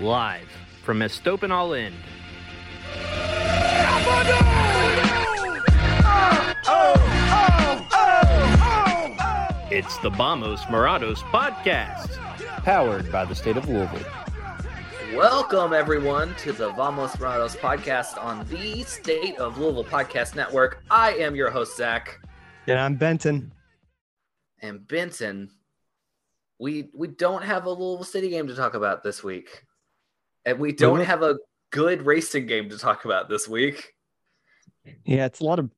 Live from Estopan All In. It's the Vamos Morados podcast, powered by the state of Louisville. Welcome, everyone, to the Vamos Morados podcast on the State of Louisville Podcast Network. I am your host, Zach. And I'm Benton. And Benton, we we don't have a Louisville City game to talk about this week. And we don't have a good racing game to talk about this week. Yeah, it's a lot of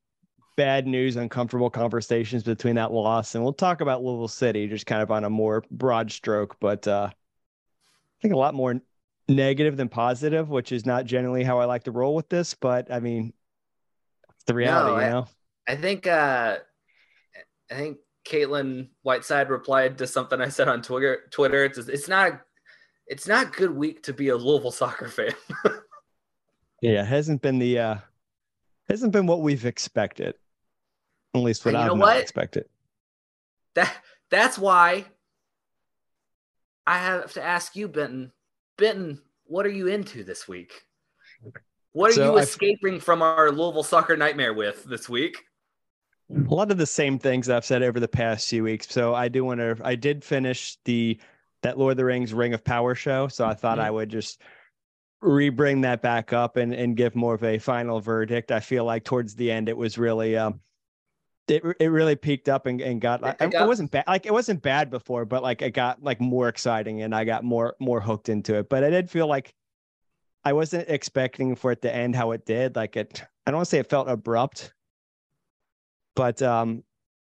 bad news, uncomfortable conversations between that loss. And we'll talk about Louisville City just kind of on a more broad stroke, but uh, I think a lot more negative than positive, which is not generally how I like to roll with this. But I mean, it's the reality, No, you I- know? I think uh I think Caitlin Whiteside replied to something I said on Twitter. Twitter. It's it's not it's not a good week to be a Louisville soccer fan. Yeah, hasn't been the uh hasn't been what we've expected. At least what I've not what? expected. That that's why I have to ask you, Benton. Benton, what are you into this week? What are So you I've- escaping from our Louisville soccer nightmare with this week? a lot of the same things I've said over the past few weeks. So I do want to. I did finish the that Lord of the Rings Ring of Power show. So I thought I would just re-bring that back up and and give more of a final verdict. I feel like towards the end it was really um. It, it really peaked up and, and got picked it wasn't bad like it wasn't bad before but like it got like more exciting and I got more more hooked into it but I did feel like I wasn't expecting for it to end how it did like it I don't want to say it felt abrupt but um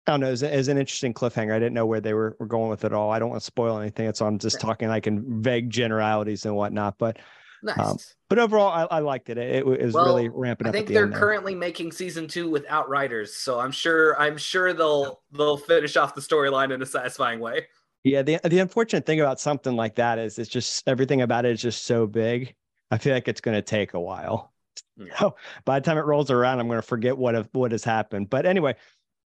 I don't know. It was, it was an interesting cliffhanger. I didn't know where they were, were going with it all. I don't want to spoil anything. So I'm just talking like in vague generalities and whatnot. But Nice. Um, but overall, I, I liked it. It, it was Well, really ramping up. I think the they're there. currently making season two with Outriders, so I'm sure I'm sure they'll they'll finish off the storyline in a satisfying way. Yeah. The the unfortunate thing about something like that is it's just everything about it is just so big. I feel like it's going to take a while. Yeah. So by the time it rolls around, I'm going to forget what have, what has happened. But anyway,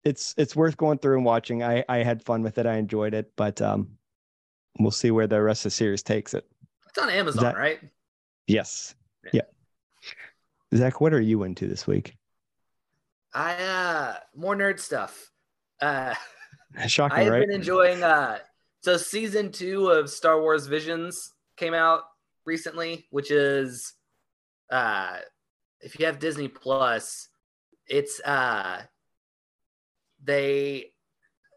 it's it's worth going through and watching. I I had fun with it. I enjoyed it. But um, we'll see where the rest of the series takes it. It's on Amazon, That- right? Yes. Yeah. Yeah. Zach, what are you into this week? I uh more nerd stuff. Uh Shocking, I have right? been enjoying uh so season two of Star Wars Visions came out recently, which is uh if you have Disney Plus, it's uh they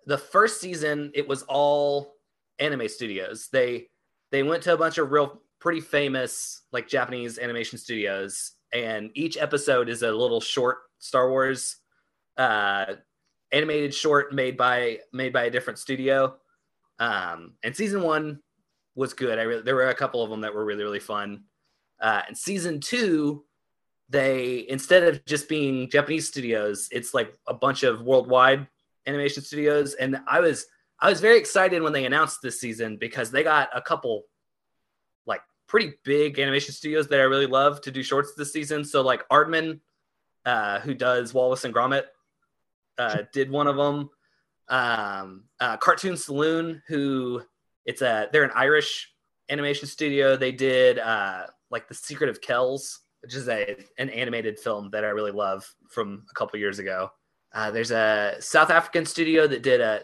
the first season it was all anime studios. They they went to a bunch of real pretty famous like Japanese animation studios and each episode is a little short Star Wars uh animated short made by made by a different studio. Um, and season one was good. I really, there were a couple of them that were really really fun. Uh, and season two, they instead of just being Japanese studios, it's like a bunch of worldwide animation studios. And I was I was very excited when they announced this season because they got a couple like pretty big animation studios that I really love to do shorts this season. So like Aardman, uh, who does Wallace and Gromit, uh, did one of them. Um, uh, Cartoon Saloon, who it's a they're an Irish animation studio. They did uh, like The Secret of Kells, which is a an animated film that I really love from a couple years ago. Uh, there's a South African studio that did a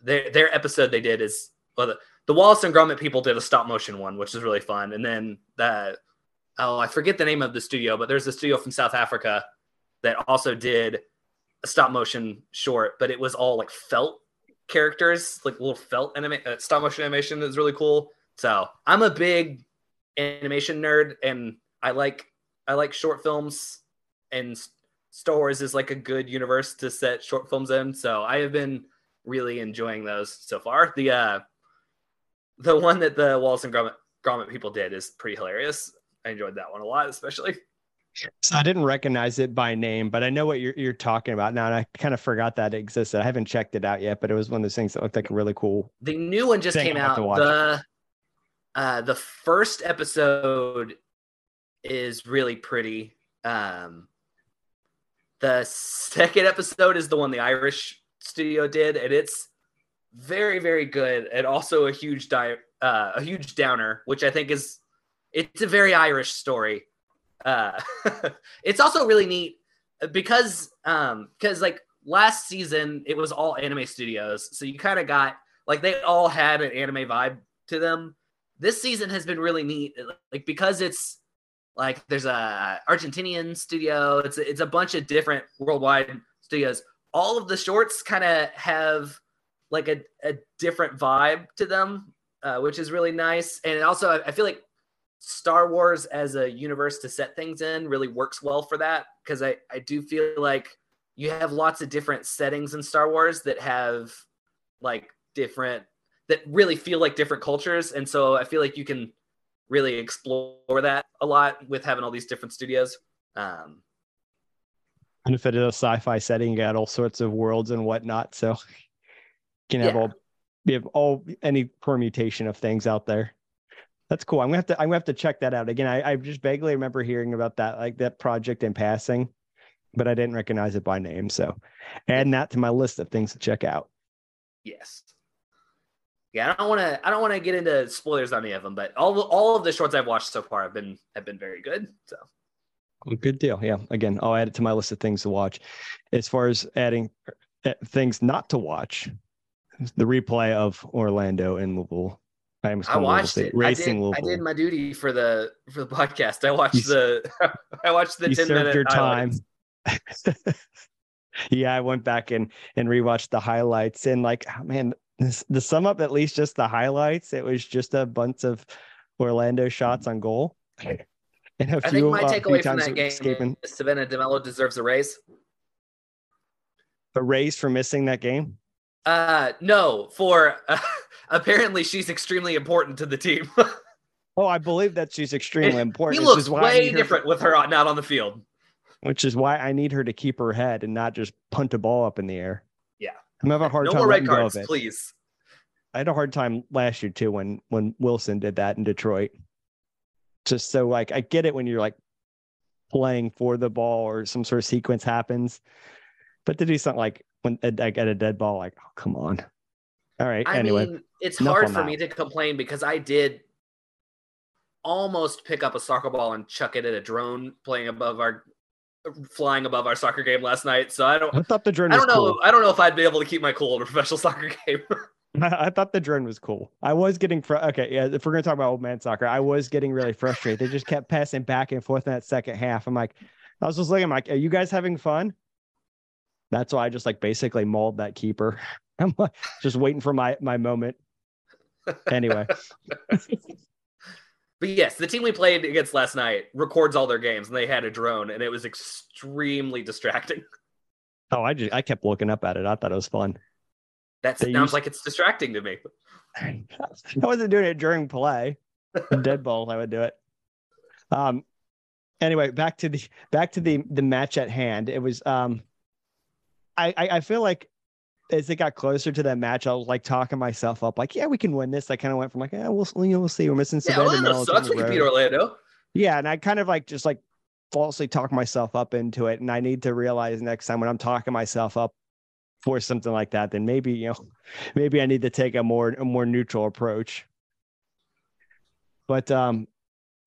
their their episode they did is well the, the Wallace and Gromit people did a stop motion one, which is really fun. And then the oh I forget the name of the studio, but there's a studio from South Africa that also did a stop motion short, but it was all like felt characters, like little felt anima- uh, stop motion animation that's really cool. So I'm a big animation nerd, and I like I like short films, and Star Wars is like a good universe to set short films in. So I have been really enjoying those so far. The uh, the one that the Wallace and Gromit, Gromit people did is pretty hilarious. I enjoyed that one a lot, especially. So I didn't recognize it by name, but I know what you're you're talking about now, and I kind of forgot that it existed. I haven't checked it out yet, but it was one of those things that looked like a really cool. The new one just came out. The uh, the first episode is really pretty. Um, the second episode is the one the Irish studio did, and it's very very good, and also a huge di- uh, a huge downer, which I think is it's a very Irish story. Uh, it's also really neat because um because like last season it was all anime studios, so you kind of got like they all had an anime vibe to them. This season has been really neat, like because it's like there's a Argentinian studio. It's it's a bunch of different worldwide studios. All of the shorts kind of have like a, a different vibe to them, uh, which is really nice. And also, I, I feel like Star Wars as a universe to set things in really works well for that because I, I do feel like you have lots of different settings in Star Wars that have like different that really feel like different cultures. And so I feel like you can really explore that a lot with having all these different studios. Um, And if it is a sci-fi setting, you got all sorts of worlds and whatnot, so you can have Yeah. all you have all any permutation of things out there. That's cool. I'm gonna have to I'm gonna have to check that out again. I, I just vaguely remember hearing about that like that project in passing, but I didn't recognize it by name. So adding that to my list of things to check out. yes. Yeah, I don't want to. I don't want to get into spoilers on any of them, but all all of the shorts I've watched so far have been have been very good. So Good deal. Yeah. Again, I'll add it to my list of things to watch. As far as adding uh, things not to watch, the replay of Orlando and Louisville. I, I watched State, it. I Racing did, I did my duty for the for the podcast. I watched You the I watched the you ten served minute your time. yeah, I went back and and rewatched the highlights and like, oh, man, this, the sum up at least just the highlights. It was just a bunch of Orlando shots on goal. And a I think few, my uh, few takeaway from times that game escaping is Savannah DeMelo deserves a raise. a raise for missing that game. Uh, no, for uh, apparently she's extremely important to the team. Oh, I believe that she's extremely important. he looks why way need her- different with her not on the field. which is why I need her to keep her head and not just punt a ball up in the air. I'm having a hard No time more red cards, please. I had a hard time last year too when when Wilson did that in Detroit. Just so like I get it when you're like playing for the ball or some sort of sequence happens, but to do something like when I get a dead ball, like oh come on. All right. I anyway, mean, it's hard for that. me to complain because I did almost pick up a soccer ball and chuck it at a drone playing above our flying above our soccer game last night. So I don't I thought the drone I don't know cool. I don't know if I'd be able to keep my cool in a professional soccer game. I thought the drone was cool. I was getting fr- okay. Yeah, if we're gonna talk about old man soccer, I was getting really frustrated. They just kept passing back and forth in that second half. I'm like, I was just looking, I'm like, are you guys having fun? That's why I just like basically mauled that keeper. I'm like, just waiting for my my moment. Anyway, But yes, the team we played against last night records all their games and they had a drone and it was extremely distracting. oh, I just I kept looking up at it. I thought it was fun. That They sounds used- like it's distracting to me. I wasn't doing it during play. In dead balls, I would do it. Um. Anyway, back to the back to the the match at hand. It was um. I I, I feel like as it got closer to that match, I was like talking myself up, like, yeah, we can win this. I kind of went from like, yeah, we'll you know, we'll see. We're missing some. Yeah, Orlando sucks. We can beat. Orlando. Yeah, and I kind of like just like falsely talk myself up into it, and I need to realize next time when I'm talking myself up for something like that, then maybe you know, maybe I need to take a more a more neutral approach. But um,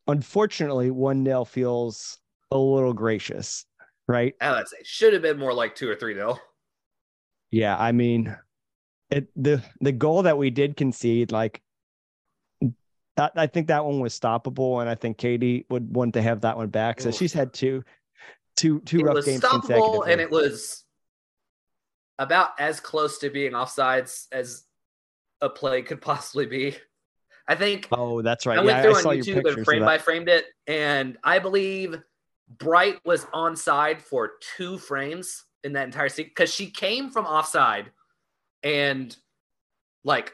unfortunately, one nil feels a little gracious, right? I would say should have been more like two or three nil. Yeah, I mean, it the the goal that we did concede, like, that, I think that one was stoppable, and I think Katie would want to have that one back. So she's had two, two, two It rough was games stoppable consecutively. and it was about as close to being offsides as a play could possibly be. I think oh, that's right. I went yeah, through I on YouTube and frame by framed it, and I believe Bright was onside for two frames in that entire scene because she came from offside and like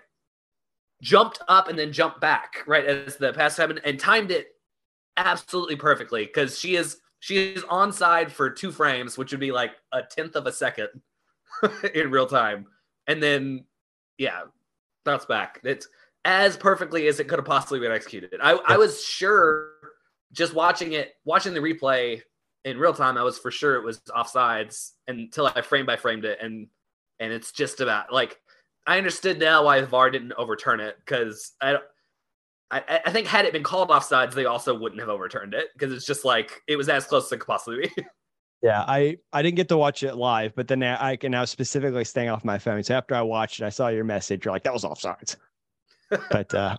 jumped up and then jumped back right as the pass happened and timed it absolutely perfectly because she is she is onside for two frames, which would be like a tenth of a second in real time, and then yeah, bounce back. It's as perfectly as it could have possibly been executed. I. I was sure just watching it, watching the replay in real time, I was for sure it was offsides until I frame by framed it, and and it's just about like I understood now why VAR didn't overturn it because I don't. I, I, think had it been called offsides, they also wouldn't have overturned it because it's just like it was as close as it could possibly be. Yeah, I I didn't get to watch it live, but then I can now specifically staying off my phone. So after I watched it, I saw your message. You're like, that was offsides. but uh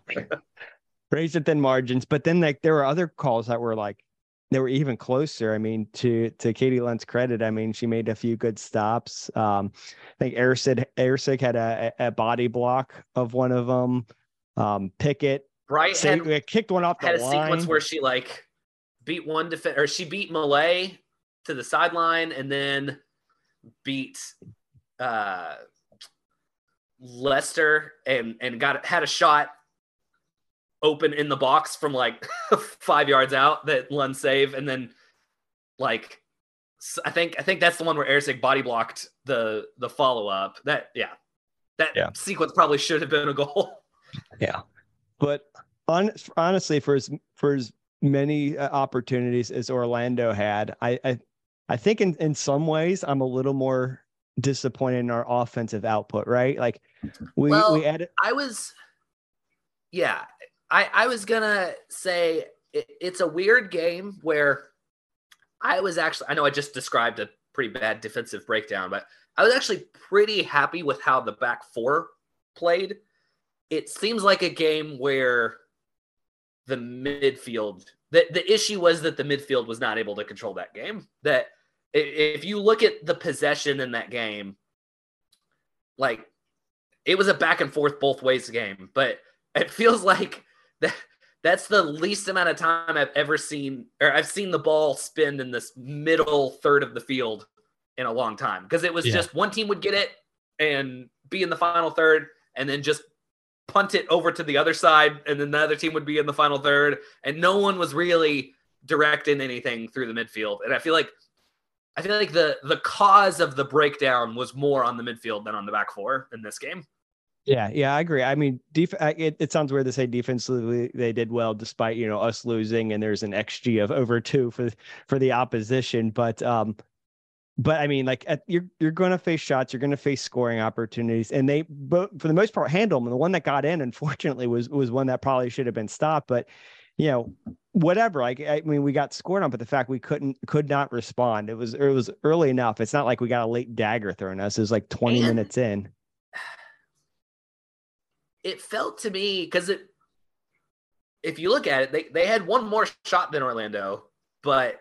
razor thin margins. But then like there were other calls that were like they were even closer. I mean, to to Katie Lund's credit, I mean, she made a few good stops. Um, I think Erceg Erceg had a, a body block of one of them. Um, Pickett Bright had, had kicked one off the had line. a sequence where she like beat one defense or she beat Malay to the sideline and then beat uh Lester and and got had a shot open in the box from like five yards out that Lund save and then like I think I think that's the one where Erceg body blocked the the follow up. That yeah, that yeah. sequence probably should have been a goal. Yeah, but on, honestly, for as for as many uh, opportunities as Orlando had, I I, I think in in some ways I'm a little more disappointed in our offensive output. Right, like we well, we added. I was, yeah, I I was gonna say it, it's a weird game where I was actually I know I just described a pretty bad defensive breakdown, but I was actually pretty happy with how the back four played. It seems like a game where the midfield. The, the issue was that the midfield was not able to control that game. That if you look at the possession in that game, like it was a back and forth both ways game, but it feels like that that's the least amount of time I've ever seen, or I've seen the ball spin in this middle third of the field in a long time. Because it was yeah. just one team would get it and be in the final third, and then just punt it over to the other side, and then the other team would be in the final third, and no one was really directing anything through the midfield. And I feel like I feel like the the cause of the breakdown was more on the midfield than on the back four in this game. Yeah, yeah, I agree. I mean, def- it, it sounds weird to say defensively they did well despite you know us losing, and there's an xG of over two for for the opposition. But um, but I mean, like at, you're you're going to face shots, you're going to face scoring opportunities, and they, but for the most part, handle them. And the one that got in, unfortunately, was was one that probably should have been stopped. But you know, whatever. Like I mean, we got scored on, but the fact we couldn't could not respond. It was it was early enough. It's not like we got a late dagger thrown us. It was like 20 and minutes in. It felt to me because it, if you look at it, they they had one more shot than Orlando, but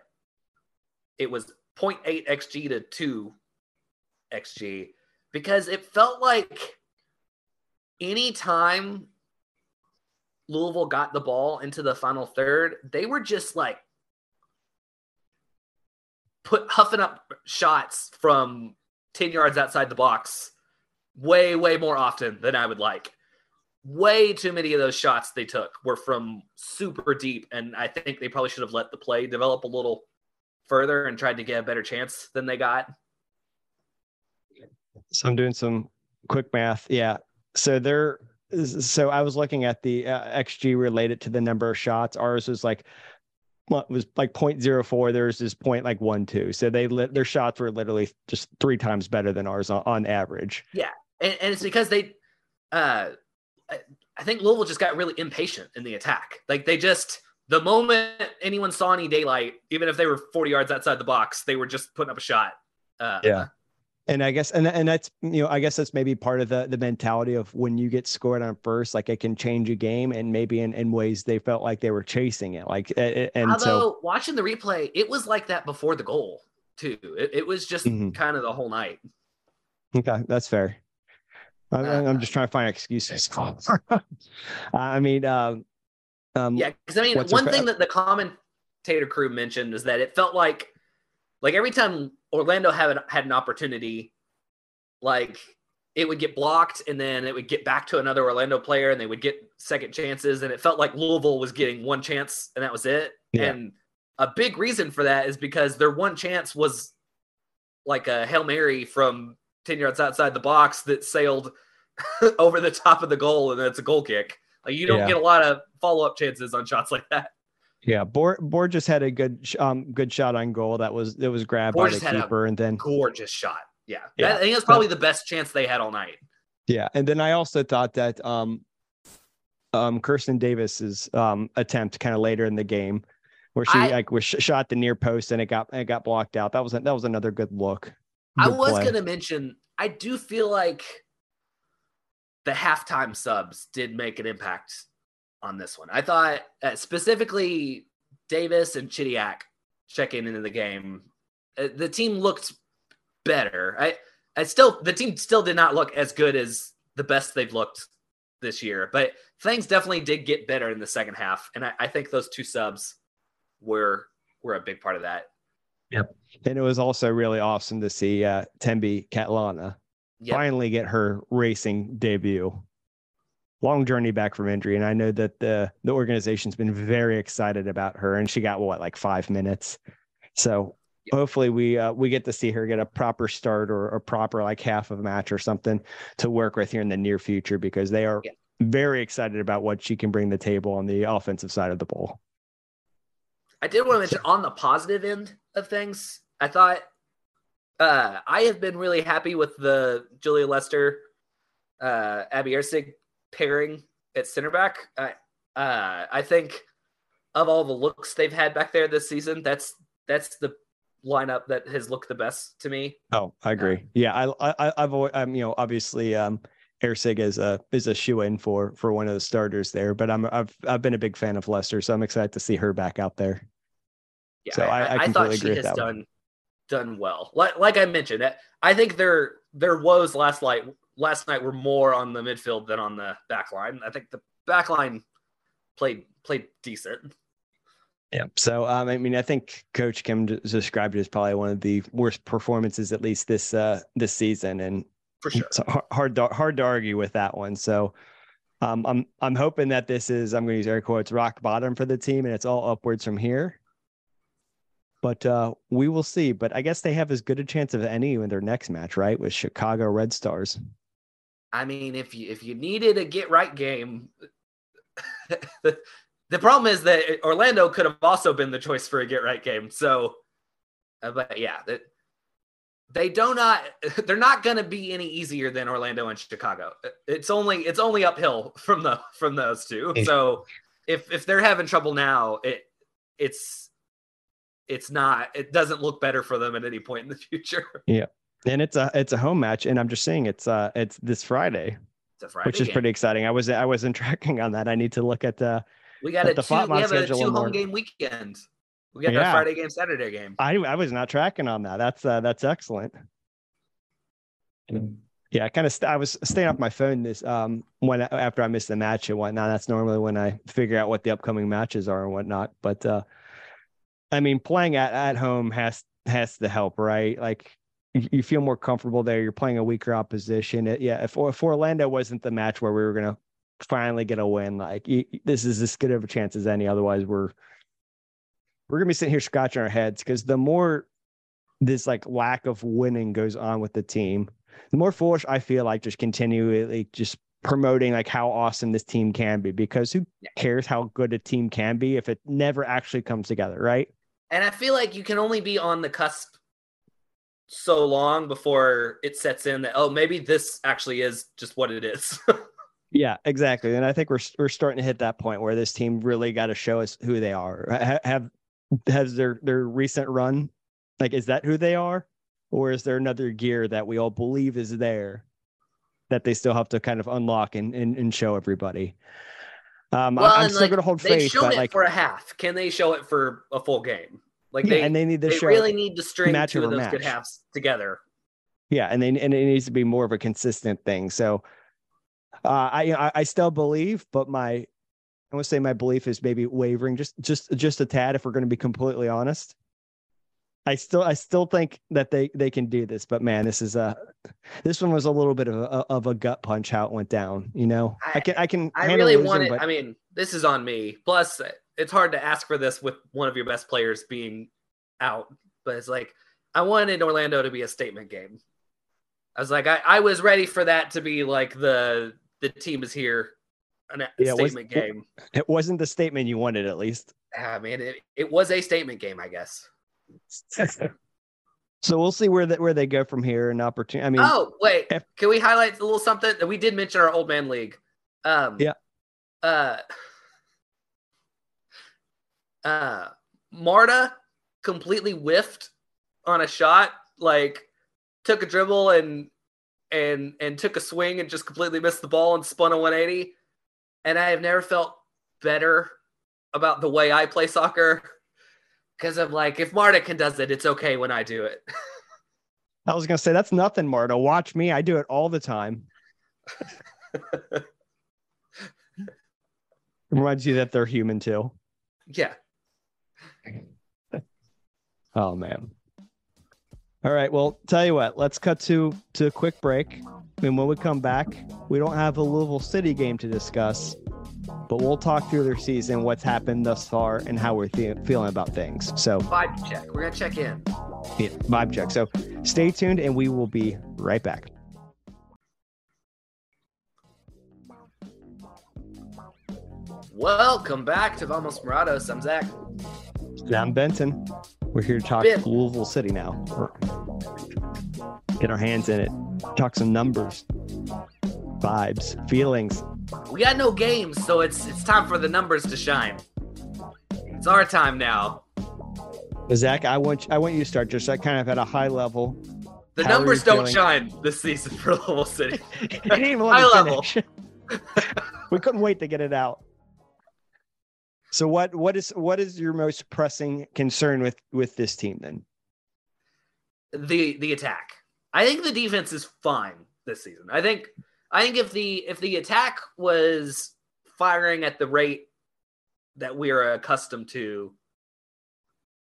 it was 0.8 xg to 2 xg because it felt like anytime Louisville got the ball into the final third, they were just like put huffing up shots from 10 yards outside the box way, way more often than I would like. Way too many of those shots they took were from super deep, and I think they probably should have let the play develop a little further and tried to get a better chance than they got. So I'm doing some quick math. Yeah. So there so I was looking at the uh, XG related to the number of shots. Ours was like was like 0.04 theirs is point like one two so they lit their shots were literally just three times better than ours on, on average yeah and, and, it's because they uh i think louisville just got really impatient in the attack like they just the moment anyone saw any daylight, even if they were 40 yards outside the box, they were just putting up a shot. Uh, yeah. And I guess, and, and that's, you know, I guess that's maybe part of the, the mentality of when you get scored on first, like it can change a game and maybe in, in ways they felt like they were chasing it. Like, and Although so watching the replay, it was like that before the goal too. It, it was just mm-hmm. kind of the whole night. Okay. That's fair. I, am uh, just trying to find excuses. I mean, um, um, yeah, because I mean, one thing that the commentator crew mentioned is that it felt like, like every time Orlando had had an opportunity, like it would get blocked and then it would get back to another Orlando player and they would get second chances. And it felt like Louisville was getting one chance and that was it. Yeah. And a big reason for that is because their one chance was like a Hail Mary from 10 yards outside the box that sailed over the top of the goal and it's a goal kick. Like you don't Yeah. get a lot of follow up chances on shots like that. Yeah, Bor Borges had a good um good shot on goal that was that was grabbed Borges by the keeper, and then Gorgeous shot. Yeah. Yeah. That- I think that's probably the best chance they had all night. yeah, and then I also thought that um um Kirsten Davis's um attempt kind of later in the game where she I- like was sh- shot the near post and it got it got blocked out. That was that was another good look. I was play. going to mention, I do feel like the halftime subs did make an impact on this one. I thought uh, specifically Davis and Chidiak checking into the game. Uh, the team looked better. I, I still, the team still did not look as good as the best they've looked this year, but things definitely did get better in the second half. And I, I think those two subs were, were a big part of that. And it was also really awesome to see uh Thembi Kgatlana Yeah. finally get her racing debut. Long journey back from injury, and I know that the the organization's been very excited about her. And she got what like five minutes, so hopefully we uh, we get to see her get a proper start or a proper like half of a match or something to work with here in the near future because they are Yeah. very excited about what she can bring to the table on the offensive side of the ball. I did want to mention on the positive end of things, I thought uh, I have been really happy with the Julia Lester, uh, Abby Erceg pairing at center back. I, uh, I think of all the looks they've had back there this season, that's that's the lineup that has looked the best to me. Oh, I agree. Yeah, I, I, I've, always, I'm, you know, obviously, um, Erceg is a is a shoe in for for one of the starters there, but I'm I've I've been a big fan of Lester, so I'm excited to see her back out there. Yeah, So I- I thought completely she has that one. done done well. Like like I mentioned, I- I think their their woes last night last night were more on the midfield than on the back line. I think the back line played played decent. Yeah. So um, I mean, I think Coach Kim described it as probably one of the worst performances, at least this uh this season, and For sure. it's har- hard to, hard to argue with that one. So. Um, I'm I'm hoping that this is I'm going to use air quotes rock bottom for the team and it's all upwards from here. But uh, we will see. But I guess they have as good a chance of any in their next match, right? With Chicago Red Stars. I mean, if you if you needed a get right game, the, the problem is that Orlando could have also been the choice for a get right game. So, uh, but yeah, that they do not they're not going to be any easier than Orlando and Chicago. It's only it's only uphill from the from those two. So if if they're having trouble now, it it's it's not it doesn't look better for them at any point in the future. Yeah. And it's a it's a home match, and I'm just saying it's uh it's this Friday, It's a Friday which is game. pretty exciting. I was I wasn't tracking on that. I need to look at the. We got But a the two. We Fotmont have a two home more- game weekend. We got Yeah. that Friday game, Saturday game. I I was not tracking on that. That's uh that's excellent. Yeah, I kind of st- I was staying off my phone this um when after I missed the match and whatnot. That's normally when I figure out what the upcoming matches are and whatnot. But uh I mean, playing at at home has has to help, right? Like you, you feel more comfortable there. You're playing a weaker opposition. It, yeah, if if Orlando wasn't the match where we were gonna finally get a win, like you, this is as good of a chance as any. Otherwise, we're we're gonna be sitting here scratching our heads because the more this like lack of winning goes on with the team, the more foolish I feel like just continually just promoting like how awesome this team can be because who cares how good a team can be if it never actually comes together, right? And I feel like you can only be on the cusp so long before it sets in that oh maybe this actually is just what it is. Yeah, exactly. And I think we're we're starting to hit that point where this team really got to show us who they are. Have has their their recent run like is that who they are, or is there another gear that we all believe is there that they still have to kind of unlock and and, and show everybody? Um, I- I'm still like, going to hold faith, shown but it like for a half. Can they show it for a full game? Like yeah, they and they need to they really need to string match two of those good halves together. Yeah, and then and it needs to be more of a consistent thing. So, uh, I I, still believe, but my I to say my belief is maybe wavering just just just a tad if we're going to be completely honest. I still I still think that they they can do this, but man, this is a this one was a little bit of a of a gut punch how it went down. You know, I, I- can I can I really wanted. but I mean, this is on me. Plus, it's hard to ask for this with one of your best players being out. But it's like I wanted Orlando to be a statement game. I was like, I, I was ready for that to be like the the team is here, a Yeah, it statement game. it wasn't the statement you wanted at least. Ah, I mean, it, it was a statement game, I guess. So we'll see where that where they go from here. An opportunity. I mean, oh wait, if- can we highlight a little something? that We did mention our old man league. Um, Yeah. Uh, uh, Marta completely whiffed on a shot. Like took a dribble and and and took a swing and just completely missed the ball and spun a 180. And I have never felt better about the way I play soccer because I'm like, if Marta can does it, it's okay when I do it. I was gonna say that's nothing, Marta. Watch me. I do it all the time. Reminds you that they're human too. yeah. Oh man. All right. Well, tell you what. Let's cut to to a quick break, and when we come back, we don't have a Louisville City game to discuss, but we'll talk through their season, what's happened thus far, and how we're fe- feeling about things. So, Vibe check. We're gonna check in. yeah, vibe check. So, stay tuned, and we will be right back. Welcome back to Vamos Morados. I'm Zach. I'm Benton. We're here to talk Ben. Louisville City now. Get our hands in it. Talk some numbers, vibes, feelings. We got no games, so it's it's time for the numbers to shine. It's our time now. Zach, I want I want you to start just like kind of at a high level. The How numbers don't feeling? shine this season for Louisville City. You didn't even High level. we couldn't wait to get it out. So what what is what is your most pressing concern with with this team then? the the attack. I think the defense is fine this season. I think I think if the if the attack was firing at the rate that we're accustomed to,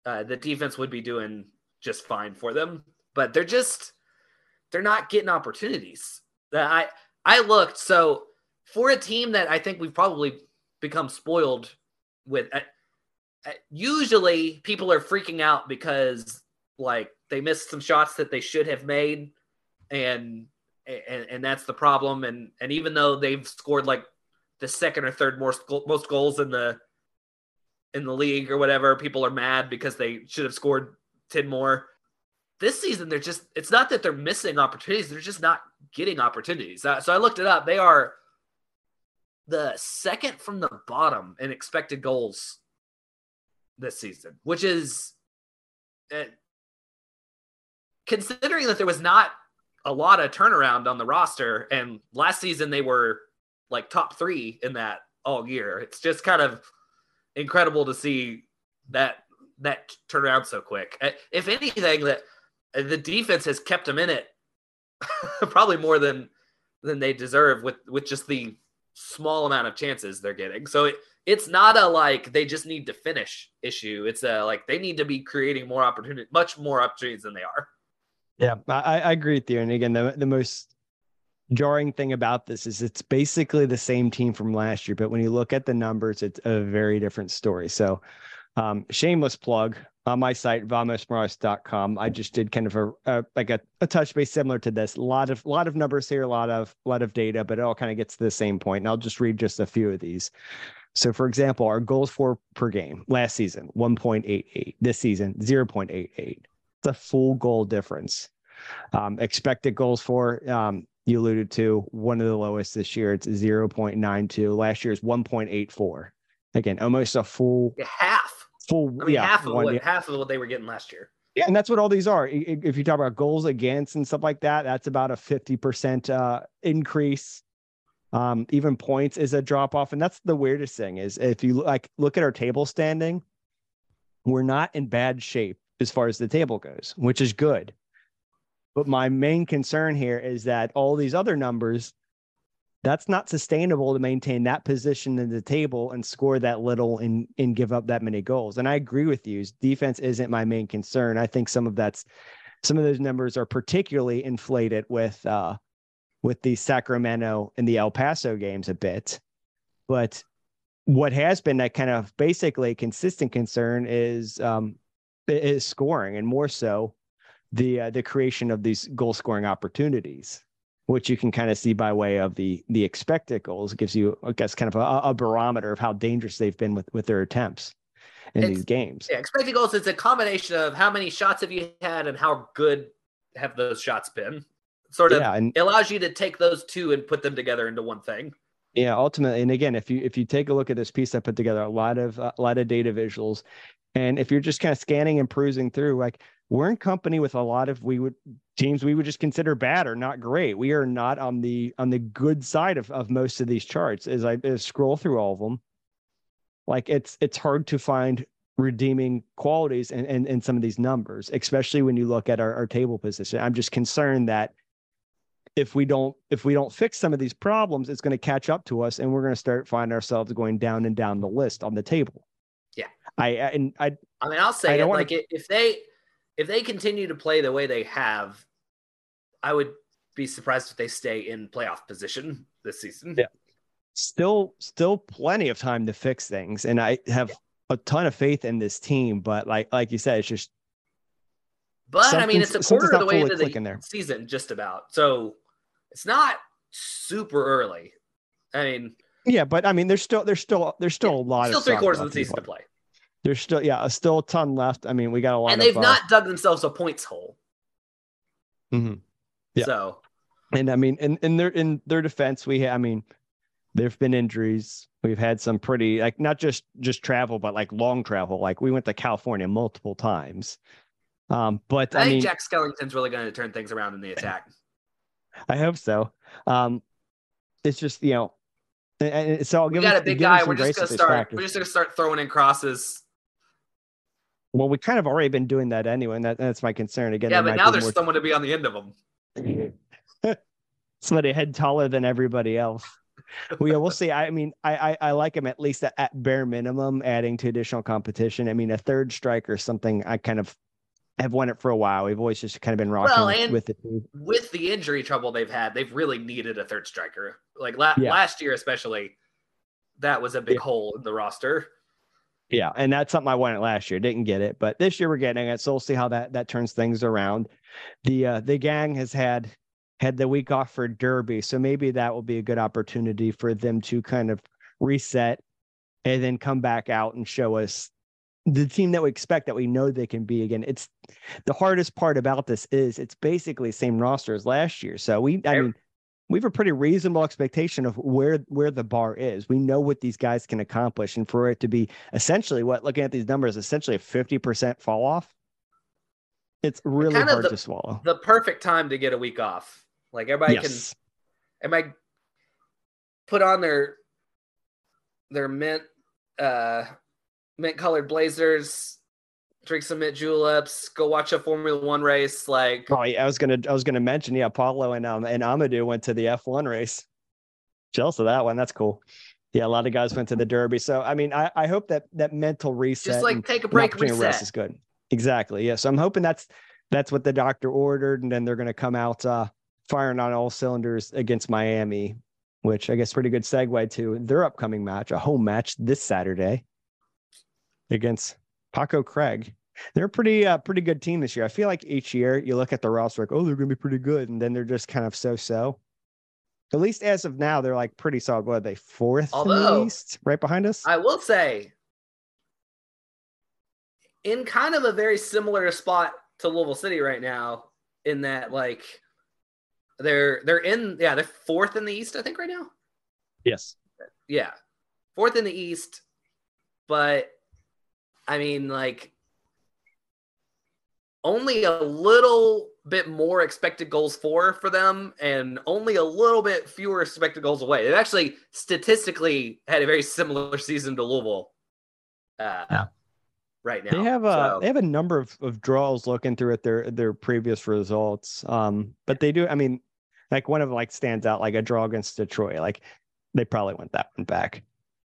uh, the defense would be doing just fine for them. But they're just they're not getting opportunities. That I I looked so for a team that I think we've probably become spoiled with. uh, uh, usually, people are freaking out because like they missed some shots that they should have made and and, and that's the problem. And and even though they've scored like the second or third most most goals in the in the league or whatever people are mad because they should have scored 10 more. This season they're just it's not that they're missing opportunities they're just not getting opportunities. So i looked it up. They are the second from the bottom in expected goals this season which is uh, considering that there was not a lot of turnaround on the roster, and last season they were like top three in that all year. It's just kind of incredible to see that that turn around so quick. If anything, that the defense has kept them in it probably more than than they deserve with with just the small amount of chances they're getting. So it, it's not a like they just need to finish issue. It's a like they need to be creating more opportunity, much more opportunities than they are. Yeah, I, I agree with you. And again, the the most jarring thing about this is it's basically the same team from last year, but when you look at the numbers, it's a very different story. So, um, shameless plug on my site vamosmorados.com. I just did kind of a, a like a, a touch base similar to this. A lot of lot of numbers here, a lot of lot of data, but it all kind of gets to the same point. And I'll just read just a few of these. So, for example, our goals for per game last season 1.88. This season 0.88. A full goal difference. Um, expected goals for um, you alluded to one of the lowest this year. It's 0.92. Last year's 1.84. Again, almost a full half. full I mean, yeah, half of one- what half of what they were getting last year. yeah, and that's what all these are. If you talk about goals against and stuff like that, that's about a 50% uh, increase. Um, even points is a drop off. And that's the weirdest thing is if you like look at our table standing, we're not in bad shape as far as the table goes, which is good. But my main concern here is that all these other numbers that's not sustainable to maintain that position in the table and score that little and and give up that many goals. And I agree with you. Defense isn't my main concern. I think some of that's some of those numbers are particularly inflated with uh with the Sacramento and the El Paso games a bit. But what has been that kind of basically consistent concern is um is scoring and more so the uh, the creation of these goal scoring opportunities which you can kind of see by way of the the expected goals. It gives you, I guess, kind of a, a barometer of how dangerous they've been with with their attempts in It's- these games. Yeah, expected goals is a combination of how many shots have you had and how good have those shots been. Sort of Yeah, and allows you to take those two and put them together into one thing. yeah, ultimately, and again, if you if you take a look at this piece I put together, a lot of a lot of data visuals, and if you're just kind of scanning and perusing through, like we're in company with a lot of we would teams we would just consider bad or not great. We are not on the on the good side of of most of these charts. As I as scroll through all of them, like it's it's hard to find redeeming qualities in, in, in some of these numbers, especially when you look at our, our table position. I'm just concerned that if we don't if we don't fix some of these problems, it's going to catch up to us, and we're going to start finding ourselves going down and down the list on the table. Yeah. I I- and I I mean, I'll say it like if they if they continue to play the way they have, I would be surprised if they stay in playoff position this season. Yeah. still still plenty of time to fix things, and I have a ton of faith in this team. But like like you said, it's just But I mean, it's a quarter of the way into the season, just about. So it's not super early. I mean, yeah. But I mean, there's still there's still there's still a lot still of three quarters of the season to play. There's still yeah, still a ton left. I mean, we got a lot and they've uh, not dug themselves a points hole. Mm-hmm. Yeah. So And I mean, in in their in their defense, we I mean, there've been injuries. We've had some pretty like not just just travel, but like long travel. Like we went to California multiple times. Um, but I, I, think mean, Jack Skellington's really going to turn things around in the attack. I hope so. Um, it's just you know, and, so I'll We give got us- a big guy. We're just gonna start. factors. We're just going to start throwing in crosses. Well, we kind of already been doing that anyway, and that, that's my concern. Again, yeah, but now there's more- someone to be on the end of them. somebody head taller than everybody else. We we'll see. I mean, I, I I like him at least at, at bare minimum, adding to additional competition. I mean, a third striker something I kind of have won it for a while. We've always just kind of been rocking Well, with- it. With the injury trouble they've had, they've really needed a third striker. Like la- Yeah. last year, especially, that was a big Yeah. hole in the roster. Yeah, and that's something I wanted last year. Didn't get it, but this year we're getting it. So we'll see how that that turns things around. The uh, the gang has had had the week off for Derby, so maybe that will be a good opportunity for them to kind of reset and then come back out and show us the team that we expect that we know they can be again. It's the hardest part about this is it's basically same roster as last year. So we I mean we have a pretty reasonable expectation of where where the bar is. We know what these guys can accomplish, and for it to be essentially what looking at these numbers, essentially a fifty percent fall off, it's really kind hard the- to swallow. The perfect time to get a week off. Like everybody yes, can, I put on their their mint uh mint colored blazers, drink some mint juleps, go watch a Formula One race. Like oh, yeah, I was gonna I was gonna mention yeah, Paulo and um and Amadou went to the F one race. Jealous of that one. That's cool. Yeah, a lot of guys went to the Derby. So I mean, I, I hope that that mental reset just like take a break, reset. is good. Exactly. Yeah. So I'm hoping that's that's what the doctor ordered, and then they're going to come out uh, firing on all cylinders against Miami, which I guess pretty good segue to their upcoming match, a home match this Saturday against Paco Craig. They're a pretty uh, pretty good team this year. I feel like each year you look at the roster like, oh, they're going to be pretty good, and then they're just kind of so so. At least as of now, they're like pretty solid. What are they fourth in Although- the East, right behind us? I will say, in kind of a very similar spot to Louisville City right now, in that like they're they're in yeah they're fourth in the East I think right now yes. yeah fourth in the East, but I mean like only a little bit more expected goals for for them and only a little bit fewer expected goals away. They've actually statistically had a very similar season to Louisville. Uh, Yeah. Right now, They have a So- they have a number of, of draws looking through at their their previous results. Um, but they do. I mean, Like one of them like stands out like a draw against Detroit. Like they probably want that one back.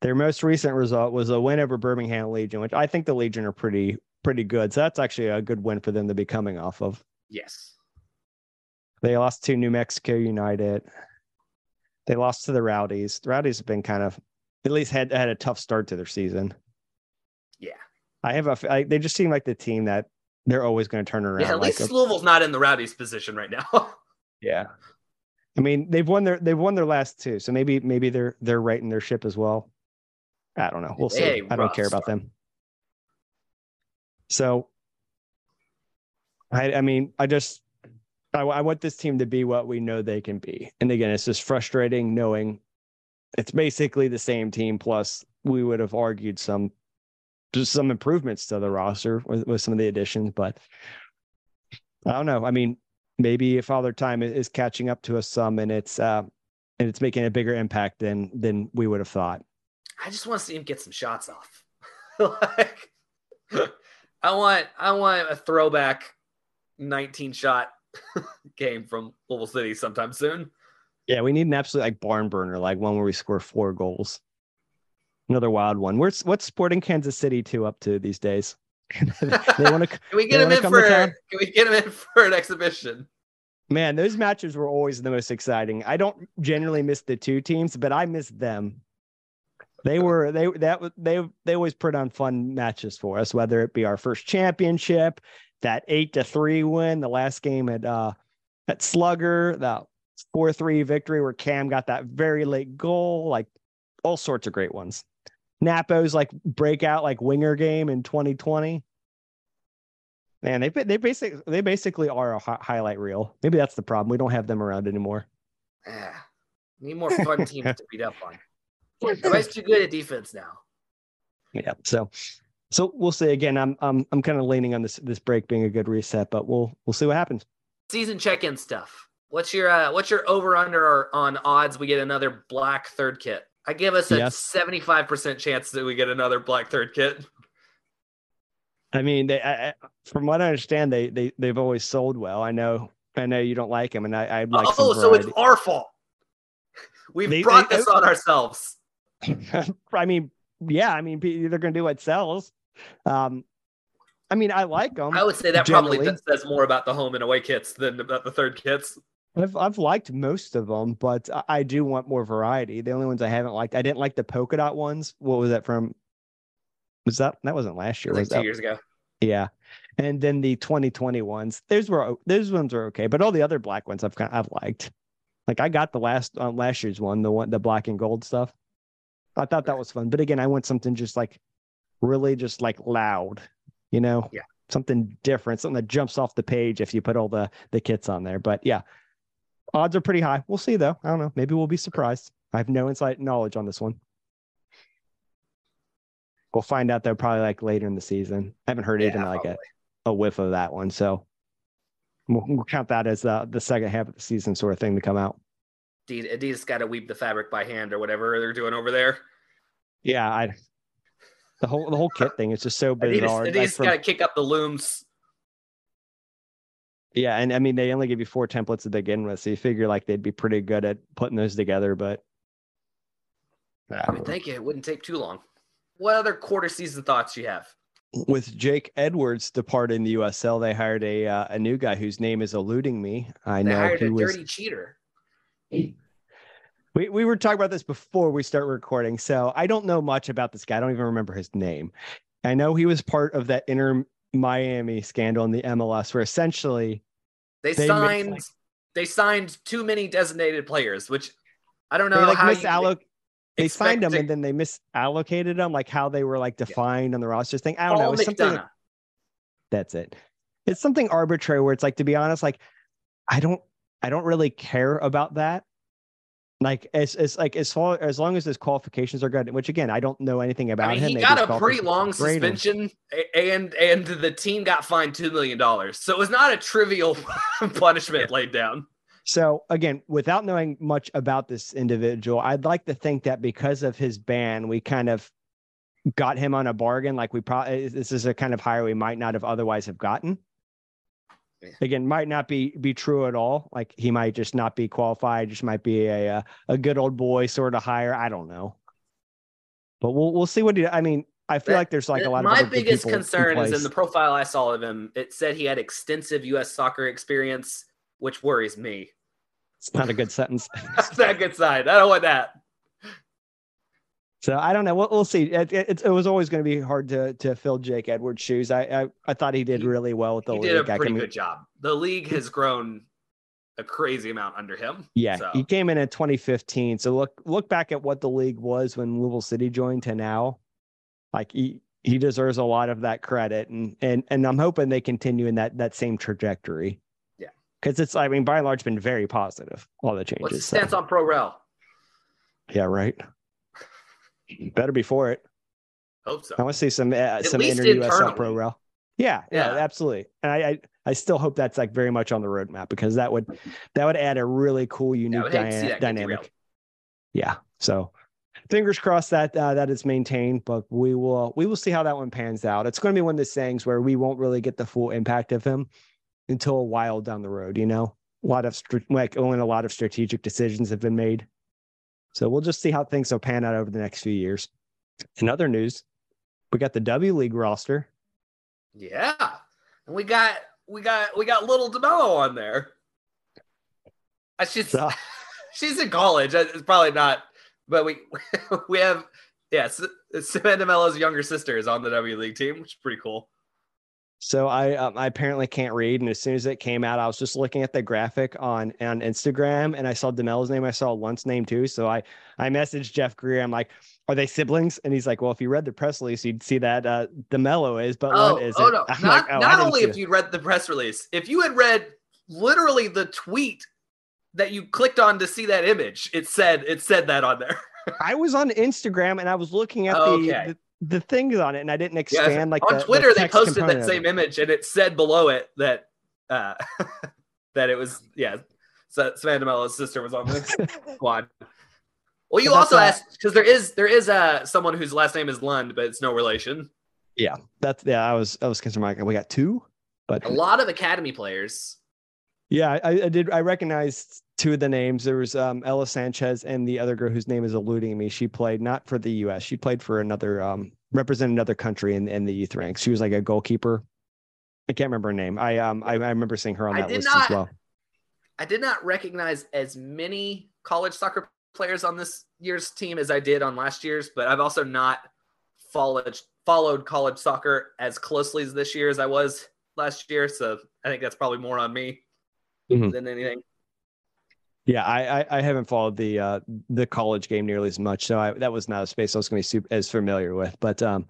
Their most recent result was a win over Birmingham Legion, which I think the Legion are pretty pretty good. So that's actually a good win for them to be coming off of. Yes. They lost to New Mexico United. They lost to the Rowdies. The Rowdies have been kind of at least had had a tough start to their season. Yeah. I have a I, they just seem like the team that they're always going to turn around. Yeah, at like least a- Louisville's not in the Rowdies position right now. yeah. I mean, they've won their they've won their last two, so maybe maybe they're they're right in their ship as well. I don't know. We'll see. I don't care about them. So, I I mean, I just I, I want this team to be what we know they can be. And again, it's just frustrating knowing it's basically the same team. Plus, we would have argued some just some improvements to the roster with, with some of the additions, but I don't know. I mean, maybe Father Time is catching up to us some, and it's uh, and it's making a bigger impact than than we would have thought. I just want to see him get some shots off. like, I want, I want a throwback 19 shot game from Louisville City sometime soon. Yeah, we need an absolute like barn burner, like one where we score four goals. Another wild one. Where's what's Sporting Kansas City two up to these days? they want to Can we get him in for? Can we get him in for an exhibition? man. Those matches were always the most exciting. I don't generally miss the two teams, but I miss them. They were they that they they always put on fun matches for us, whether it be our first championship, that eight to three win, the last game at uh at Slugger, that four three victory where Cam got that very late goal, like all sorts of great ones. Napo's like breakout like winger game in 2020. Man, they they basically they basically are a hi- highlight reel. Maybe that's the problem. We don't have them around anymore. Ah, need more fun teams to beat up on. Everybody's too good at defense now. Yeah. So so we'll see. Again, I'm I'm I'm kind of leaning on this this break being a good reset, but we'll we'll see what happens. Season check-in stuff. What's your uh, what's your over under on odds we get another black third kit? I give us a seventy five percent chance that we get another black third kit. I mean, they I, I- from what I understand, they they they've always sold well. I know I know you don't like them, and I I'd like oh, so it's our fault. We've They- brought they- this on ourselves. I mean, yeah, I mean, they're going to do what sells. Um, I mean, I like them. I would say that probably says more about the home and away kits than about the third kits. I've I've liked most of them, but I- do want more variety. The only ones I haven't liked, I didn't like the polka dot ones. What was that from? Was that that wasn't last year? Like Was two that? years ago. Yeah, and then the 2020 ones. Those were those ones are okay, but all the other black ones I've kind I've liked. Like I got the last on last year's one, the one the black and gold stuff. I thought that was fun, but again, I want something just like really just like loud, you know? Yeah. Something different, something that jumps off the page if you put all the the kits on there. But yeah, odds are pretty high. We'll see though. I don't know. Maybe we'll be surprised. I have no insight knowledge on this one. We'll find out though probably like later in the season. I haven't heard even like a, a whiff of that one. So we'll, we'll count that as uh, the second half of the season sort of thing to come out. Adidas, Adidas got to weave the fabric by hand or whatever they're doing over there. Yeah, I the whole the whole kit thing is just so bizarre. Like, Adidas from- got to kick up the looms. yeah, and I mean they only give you four templates to begin with, so you figure like they'd be pretty good at putting those together. But I would think it wouldn't take too long. What other quarter season thoughts you have? with Jake Edwards departing the USL, they hired a uh, a new guy whose name is eluding me. I They know hired he a was. dirty cheater. We we were talking about this before we start recording, so I don't know much about this guy. I don't even remember his name. I know he was part of that Inter Miami scandal in the MLS, where essentially They, They signed. mix, they signed too many designated players, which I don't know they like how misalloc. They signed them expect and then they misallocated them, like how they were like defined on the roster thing. I don't Paul know. It's something. McDonough. That's it. It's something arbitrary where it's like, to be honest, like I don't, I don't really care about that. Like as as like as far as long as his qualifications are good, which again I don't know anything about I mean, him. he got a pretty long are great and- suspension, and and the team got fined two million dollars. So it was not a trivial punishment laid down. So again, without knowing much about this individual, I'd like to think that because of his ban, we kind of got him on a bargain. Like we probably this is a kind of hire we might not have otherwise have gotten. Again, might not be be true at all. Like he might just not be qualified. Just might be a a, a good old boy sort of hire. I don't know. But we'll we'll see what he. I mean, I feel That- like there's like a lot My of good biggest concern is in the profile I saw of him. It said he had extensive U.S. soccer experience, which worries me. It's not a good sentence. That's not a good sign. I don't want that. So I don't know. We'll, we'll see. It, it, it was always going to be hard to to fill Jake Edwards' shoes. I I, I thought he did He- really well with the He league. He did a pretty good job. The league has grown a crazy amount under him. Yeah, So, he came in in 2015. So look look back at what the league was when Louisville City joined to now. Like he he deserves a lot of that credit, and and and I'm hoping they continue in that that same trajectory. Yeah. because it's I mean by and large been very positive. All the changes. what's so- stance on pro rel? Yeah, right. Better be for it. Hope so. I want to see some uh, some inter USL pro rel. Yeah, yeah, Yeah. absolutely. And I, I I still hope that's like very much on the roadmap because that would that would add a really cool, unique would hate dyna- dynamic. Yeah. So fingers crossed that uh, that is maintained, but we will we will see how that one pans out. It's going to be one of those things where we won't really get the full impact of him until a while down the road. You know, a lot of like only a lot of strategic decisions have been made. So we'll just see how things will pan out over the next few years. In other news, we got the W League roster. Yeah, and we got we got we got little DeMelo on there. I. So- She's in college. Uh, It's probably not, but we we have yes. Samantha DeMelo's younger sister is on the W League team, which is pretty cool. So I um, I apparently can't read, and as soon as it came out, I was just looking at the graphic on on Instagram, and I saw Demel's name. I saw Lunt's name too. So I I messaged Jeff Greer. I'm like, "Are they siblings?" And he's like, "Well, if you read the press release, you'd see that uh, DeMelo is, but Oh, Lunt isn't." oh no! I'm Not, like, "Oh, not only if you'd read the press release, if you had read literally the tweet that you clicked on to see that image, it said it said that on there. I was on Instagram and I was looking at the, okay. the the things on it, and I didn't Yeah, expand like on the- the Twitter, they posted that same image, and it said below it that uh, that it was yeah, so Samantha DeMelo's sister was on the squad. Well, you also uh, asked because there is there is uh someone whose last name is Lund, but it's no relation. Yeah, that's yeah. I was I was concerned. Like, we got two, but A lot of academy players. Yeah, I, I did. I recognized two of the names. There was um, Ella Sanchez and the other girl whose name is eluding me. She played not for the U.S. She played for another, um, represent another country in, in the youth ranks. She was like a goalkeeper. I can't remember her name. I um I, I remember seeing her on I that list not- as well. I did not recognize as many college soccer players on this year's team as I did on last year's, but I've also not followed followed college soccer as closely as this year as I was last year. So I think that's probably more on me Mhm. than anything. Yeah, I, I I haven't followed the uh the college game nearly as much, so I, that was not a space I was going to be super, as familiar with. But um,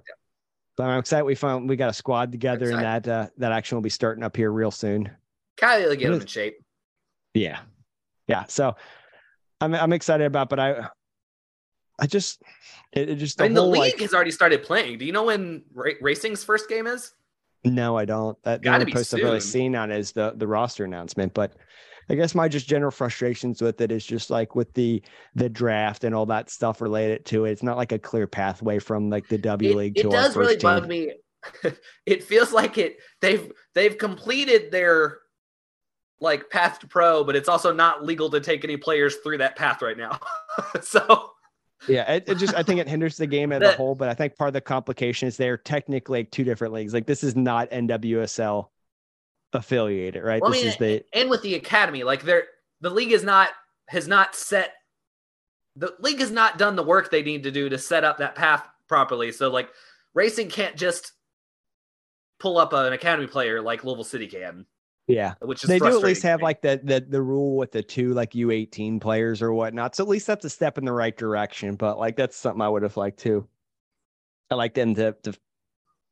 but I'm excited we found we got a squad together, and that uh, that action will be starting up here real soon. Kylie will get them in shape. Yeah. Yeah. So I'm I'm excited about, but I I just it, it just I mean, the whole, league like- has already started playing. Do you know when ra- racing's first game is? no, I don't. That the only be post I've really seen on is the the roster announcement. But I guess my just general frustrations with it is just like with the the draft and all that stuff related to it. It's not like a clear pathway from like the W It, League it does really first bug me. it feels like it they've they've completed their like path to pro, but it's also not legal to take any players through that path right now. so Yeah, it, it just I think it hinders the game as a whole. But I think part of the complication is they're technically like two different leagues. Like this is not NWSL affiliated, right? Well, I this mean, is the and with the academy, like they're the league is not has not set the league has not done the work they need to do to set up that path properly. So like racing can't just pull up an academy player like Louisville City can, yeah. which is they do at least have like the, the the rule with the two like U18 players or whatnot. So at least that's a step in the right direction. But like that's something I would have liked too. I like them to to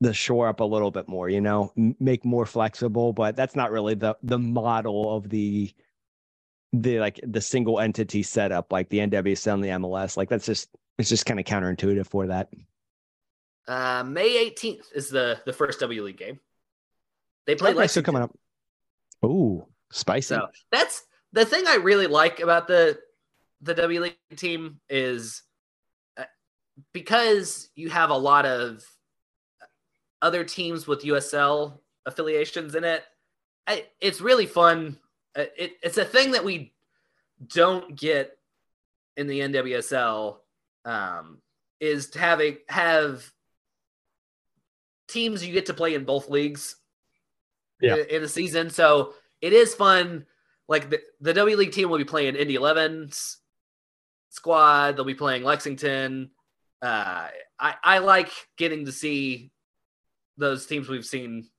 the shore up a little bit more, you know, make more flexible. But that's not really the the model of the the like the single entity setup like the NWSL and the MLS. Like that's just it's just kind of counterintuitive for that. Uh, May 18th is the the first W League game. They play Okay, Lexington. coming up. Ooh, spicy. So that's the thing I really like about the the W League team is uh, because you have a lot of other teams with USL affiliations in it. I, it's really fun. Uh, It, it's a thing that we don't get in the NWSL. Um, is to have a have teams you get to play in both leagues Yeah. in, in a season. So it is fun. Like the, the W League team will be playing Indy 11's squad. They'll be playing Lexington. Uh, I, I like getting to see those teams we've seen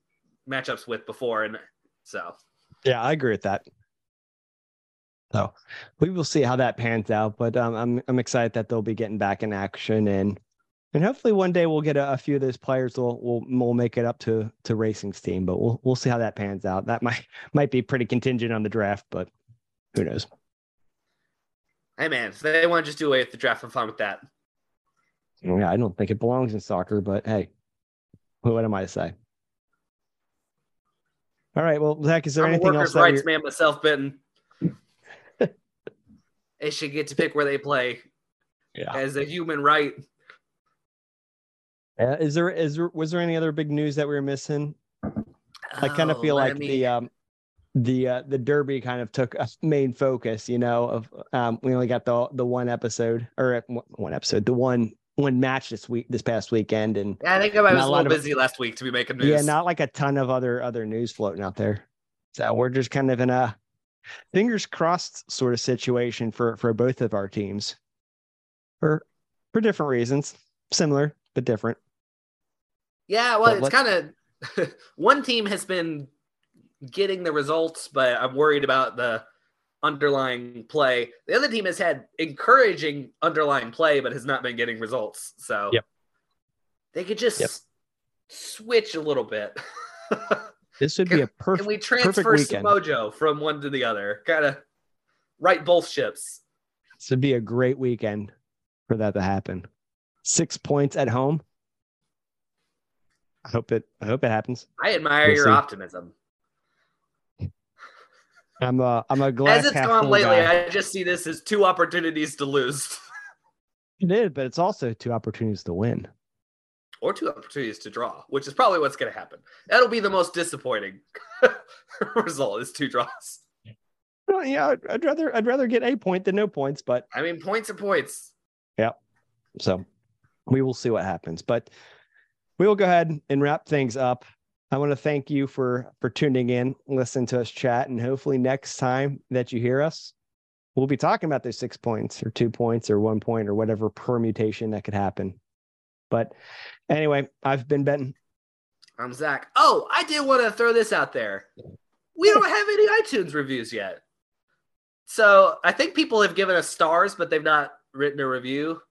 matchups with before. And so Yeah, I agree with that. So we will see how that pans out, but um, I'm I'm excited that they'll be getting back in action and and hopefully one day we'll get a, a few of those players will will will make it up to to Racing's team, but we'll we'll see how that pans out. That might might be pretty contingent on the draft, but who knows? hey man, if they want to just do away with the draft, I'm fine with that. Yeah, I don't think it belongs in soccer, but hey, what am I to say? All right, well, Zach, is there I'm a anything workers' else? rights man myself, Benton. they should get to pick where they play Yeah. as a human right. Uh, is there is there was there any other big news that we were missing? I kind of Oh, feel like me- the um the uh, the derby kind of took a main focus, you know, of um we only got the the one episode or uh, one episode, the one one match this week this past weekend and Yeah, I think I was a little of- busy last week to be making news. yeah, not like a ton of other other news floating out there. So we're just kind of in a fingers crossed sort of situation for for both of our teams. For for different reasons, similar but different. Yeah, well, But it's kind of one team has been getting the results, but I'm worried about the underlying play. The other team has had encouraging underlying play, but has not been getting results. So Yep. they could just Yep. switch a little bit. This would be a perfect Can we transfer some mojo from one to the other? Kind of right both ships. This would be a great weekend for that to happen. Six points at home. I hope it. I hope it happens. I admire We'll your see. optimism. I'm a. I'm a glass As it's gone lately, guy. I just see this as two opportunities to lose. It is, but it's also two opportunities to win. or two opportunities to draw, which is probably what's going to happen. That'll be the most disappointing result is two draws. Well, yeah, I'd, I'd rather. I'd rather get a point than no points, but I mean, points are points. Yeah. So we will see what happens. But we will go ahead and wrap things up. I want to thank you for for tuning in, listen to us chat, and hopefully next time that you hear us, we'll be talking about those six points or two points or one point or whatever permutation that could happen. But anyway, I've been Benton. I'm Zach. Oh, I did want to throw this out there. We don't have any iTunes reviews yet. So I think people have given us stars, but they've not written a review.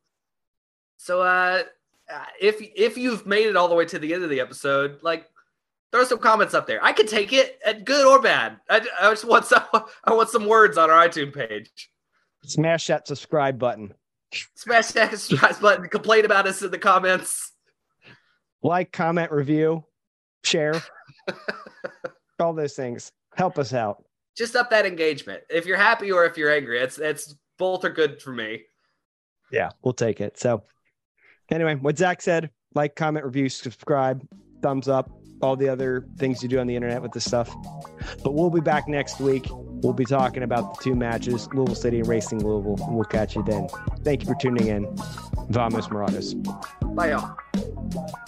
So uh, if if you've made it all the way to the end of the episode, like throw some comments up there. I can take it, at good or bad. I, I just want some I want some words on our iTunes page. Smash that subscribe button. Smash that subscribe button. Complain about us in the comments. Like, comment, review, share, all those things. Help us out. Just up that engagement. If you're happy or if you're angry, it's it's both are good for me. Yeah, we'll take it. So, anyway, what Zach said like, comment, review, subscribe, thumbs up, all the other things you do on the internet with this stuff. But we'll be back next week. We'll be talking about the two matches Louisville City and Racing Louisville. And we'll catch you then. Thank you for tuning in. Vamos Morados. Bye, y'all.